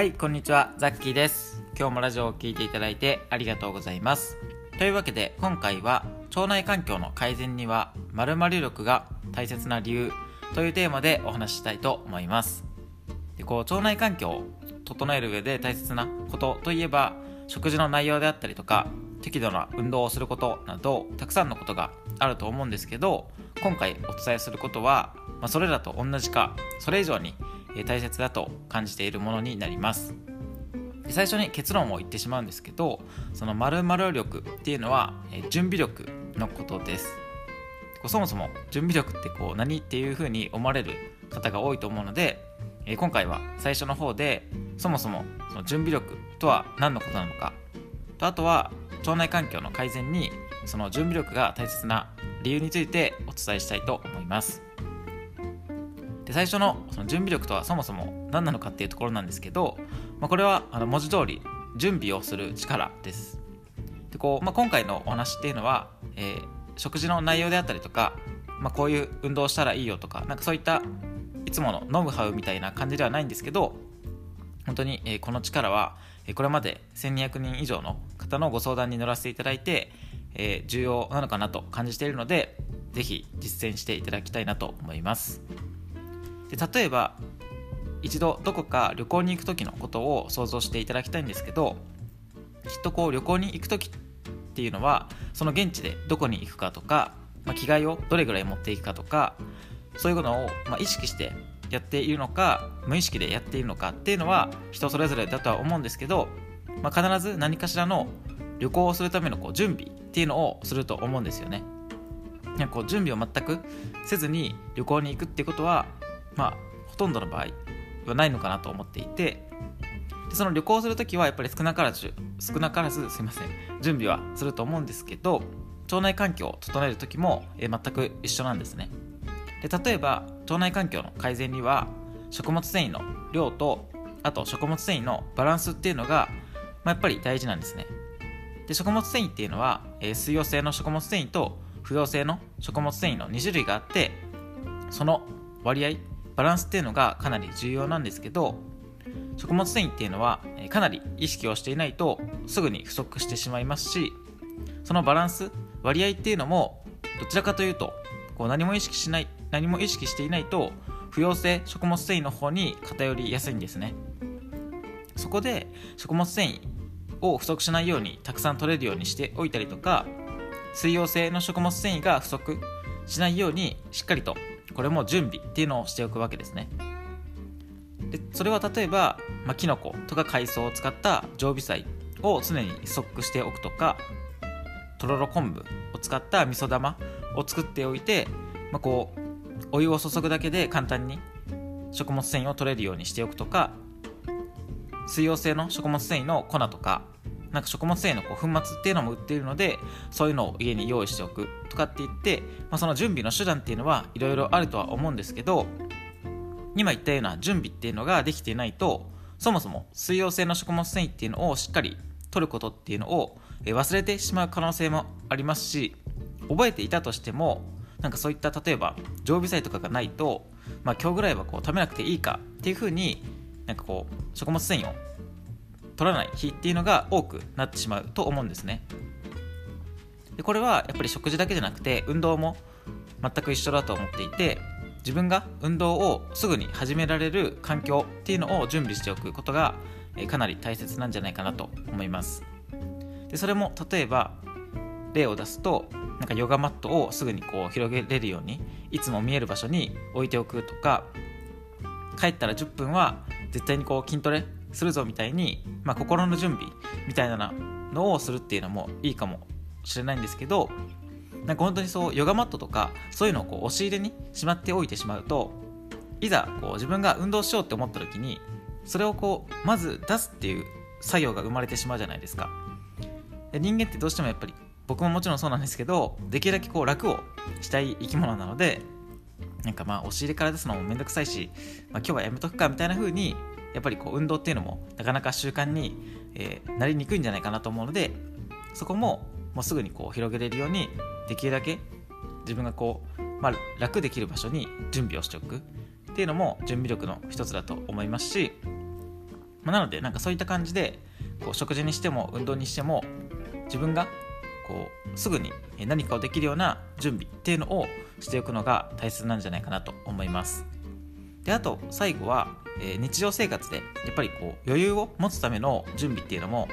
はいこんにちはザッキーです。今日もラジオを聴いていただいてありがとうございます。というわけで今回は腸内環境の改善には〇〇力が大切な理由というテーマでお話ししたいと思います。でこう腸内環境を整える上で大切なことといえば食事の内容であったりとか適度な運動をすることなどたくさんのことがあると思うんですけど今回お伝えすることは、まあ、それらと同じかそれ以上に大切だと感じているものになります。最初に結論を言ってしまうんですけどその〇〇力っていうのは準備力のことです。そもそも準備力ってこう何っていうふうに思われる方が多いと思うので今回は最初の方でそもそもその準備力とは何のことなのかとあとは腸内環境の改善にその準備力が大切な理由についてお伝えしたいと思います。で最初のその準備力とはそもそも何なのかっていうところなんですけど、まあ、これはあの文字通り準備をする力です。でこう、まあ、今回のお話っていうのは、えー、食事の内容であったりとか、まあ、こういう運動したらいいよとかなんかそういったいつものノウハウみたいな感じではないんですけど本当に、え、この力はこれまで1200人以上の方のご相談に乗らせていただいて、え、重要なのかなと感じているのでぜひ実践していただきたいなと思います。で例えば一度どこか旅行に行く時のことを想像していただきたいんですけどきっとこう旅行に行く時っていうのはその現地でどこに行くかとか、まあ、着替えをどれぐらい持っていくかとかそういうのをま意識してやっているのか無意識でやっているのかっていうのは人それぞれだとは思うんですけど、まあ、必ず何かしらの旅行をするためのこう準備っていうのをすると思うんですよね。こう準備を全くせずに旅行に行くってことはまあほとんどの場合はないのかなと思っていてでその旅行する時はやっぱり少なからず少なからずすいません準備はすると思うんですけど腸内環境を整える時も、え全く一緒なんですね。で例えば腸内環境の改善には食物繊維の量とあと食物繊維のバランスっていうのが、まあ、やっぱり大事なんですね。で食物繊維っていうのは、えー、水溶性の食物繊維と不溶性の食物繊維の2種類があってその割合バランスっていうのがかなり重要なんですけど食物繊維っていうのはかなり意識をしていないとすぐに不足してしまいますしそのバランス割合っていうのもどちらかというとこう何も意識しない何も意識していないと不溶性食物繊維の方に偏りやすいんですね。そこで食物繊維を不足しないようにたくさん取れるようにしておいたりとか水溶性の食物繊維が不足しないようにしっかりとこれも準備っていうのをしておくわけですね。でそれは例えば、まあ、キノコとか海藻を使った常備菜を常にストックしておくとかとろろ昆布を使った味噌玉を作っておいて、まあ、こうお湯を注ぐだけで簡単に食物繊維を取れるようにしておくとか水溶性の食物繊維の粉とかなんか食物繊維のこう粉末っていうのも売っているのでそういうのを家に用意しておくとかって言って、まあ、その準備の手段っていうのはいろいろあるとは思うんですけど今言ったような準備っていうのができていないとそもそも水溶性の食物繊維っていうのをしっかり取ることっていうのを忘れてしまう可能性もありますし覚えていたとしてもなんかそういった例えば常備菜とかがないと、まあ、今日ぐらいはこう食べなくていいかっていうふうになんかこう食物繊維を取らない日っていうのが多くなってしまうと思うんですね。でこれはやっぱり食事だけじゃなくて運動も全く一緒だと思っていて自分が運動をすぐに始められる環境っていうのを準備しておくことがかなり大切なんじゃないかなと思います。でそれも例えば例を出すとなんかヨガマットをすぐにこう広げれるようにいつも見える場所に置いておくとか帰ったら10分は絶対にこう筋トレするぞみたいに、まあ、心の準備みたいなのをするっていうのもいいかもしれないんですけどなんか本当にそうヨガマットとかそういうのをこう押し入れにしまっておいてしまうといざこう自分が運動しようって思った時にそれをこうまず出すっていう作業が生まれてしまうじゃないですか。で人間ってどうしてもやっぱり僕ももちろんそうなんですけどできるだけこう楽をしたい生き物なのでなんかまあ押し入れから出すのもめんどくさいし、まあ、今日はやめとくかみたいな風にやっぱりこう運動っていうのもなかなか習慣に、えー、なりにくいんじゃないかなと思うのでそこももうすぐにこう広げれるようにできるだけ自分がこう、まあ、楽できる場所に準備をしておく。っていうのも準備力の一つだと思いますしまあ、なのでなんかそういった感じでこう食事にしても運動にしても自分がこうすぐに何かをできるような準備っていうのをしておくのが大切なんじゃないかなと思います。であと最後は、えー、日常生活でやっぱりこう余裕を持つための準備っていうのも、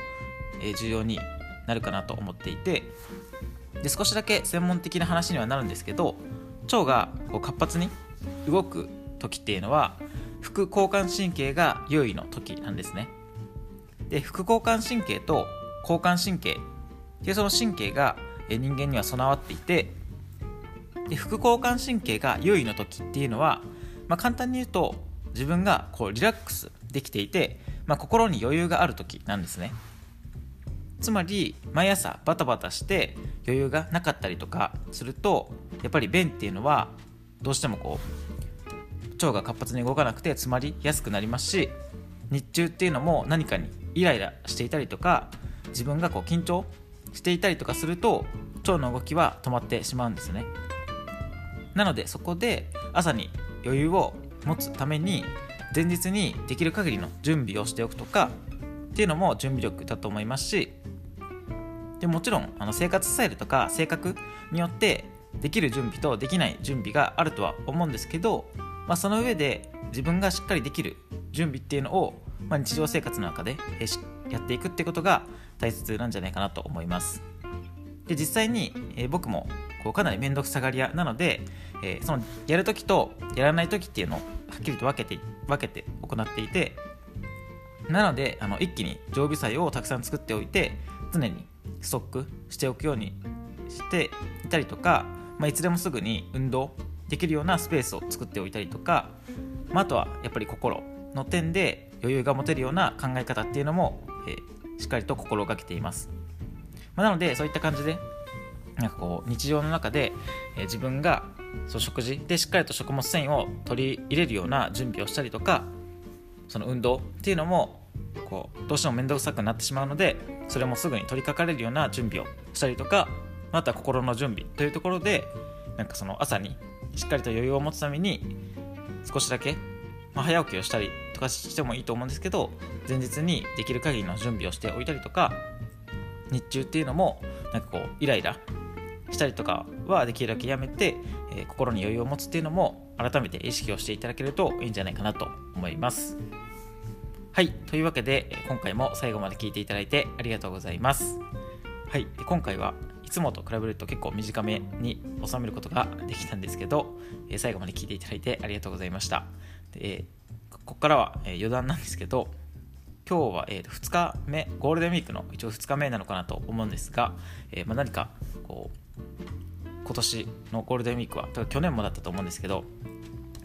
えー、重要になるかなと思っていてで少しだけ専門的な話にはなるんですけど腸がこう活発に動く時っていうのは副交感神経が優位の時なんですね。で副交感神経と交感神経でその神経が人間には備わっていてで副交感神経が優位の時っていうのは、まあ、簡単に言うと自分がこうリラックスできていて、まあ、心に余裕がある時なんですね。つまり毎朝バタバタして余裕がなかったりとかするとやっぱり便っていうのはどうしてもこう腸が活発に動かなくて詰まりやすくなりますし日中っていうのも何かにイライラしていたりとか自分がこう緊張していたりとかすると腸の動きは止まってしまうんですね。なのでそこで朝に余裕を持つために前日にできる限りの準備をしておくとかっていうのも準備力だと思いますしでもちろんあの生活スタイルとか性格によってできる準備とできない準備があるとは思うんですけど、まあ、その上で自分がしっかりできる準備っていうのを、まあ、日常生活の中でやっていくってことが大切なんじゃないかなと思います。で実際に、え、僕もこうかなり面倒くさがり屋なので、えー、そのやるときとやらないときっていうのをはっきりと分けて分けて行っていてなのであの一気に常備菜をたくさん作っておいて常にストックしておくようにしていたりとか、まあ、いつでもすぐに運動できるようなスペースを作っておいたりとか、まあ、あとはやっぱり心の点で余裕が持てるような考え方っていうのも、えー、しっかりと心がけています、まあ、なのでそういった感じでなんかこう日常の中で、え、自分がそう食事でしっかりと食物繊維を取り入れるような準備をしたりとかその運動っていうのもこうどうしても面倒くさくなってしまうのでそれもすぐに取り掛かれるような準備をしたりとかまた心の準備というところでなんかその朝にしっかりと余裕を持つために少しだけ、まあ、早起きをしたりとかしてもいいと思うんですけど前日にできる限りの準備をしておいたりとか日中っていうのもなんかこうイライラしたりとかはできるだけやめて、えー、心に余裕を持つっていうのも改めて意識をしていただけるといいんじゃないかなと思います。はい。というわけで、今回も最後まで聞いていただいてありがとうございます。はい。今回はいつもと比べると結構短めに収めることができたんですけどえ、最後まで聞いていただいてありがとうございました。でここからはえ余談なんですけど、今日は、え2日目、ゴールデンウィークの一応2日目なのかなと思うんですが、えま何かこう今年のゴールデンウィークは、去年もだったと思うんですけど、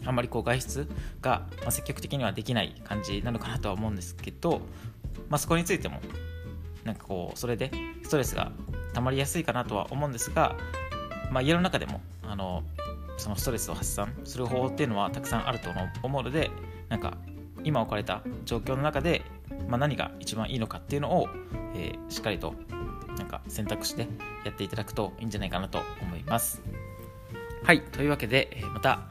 あんまりこう外出が、積極的にはできない感じなのかなとは思うんですけど、まあ、そこについてもなんかこうそれでストレスが溜まりやすいかなとは思うんですが、まあ、家の中でもあのそのストレスを発散する方法っていうのはたくさんあると思うのでなんか今置かれた状況の中で、まあ、何が一番いいのかっていうのを、えー、しっかりとなんか選択してやっていただくといいんじゃないかなと思います。はい、というわけでまた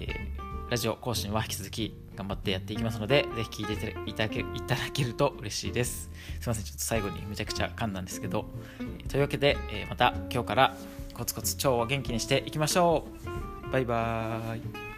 えー、ラジオ更新は引き続き頑張ってやっていきますので、ぜひ聞いていただけいただけると嬉しいです。すいません、ちょっと最後にめちゃくちゃ噛んだんですけど、えー、というわけで、えー、また今日からコツコツ腸を元気にしていきましょうバイバーイ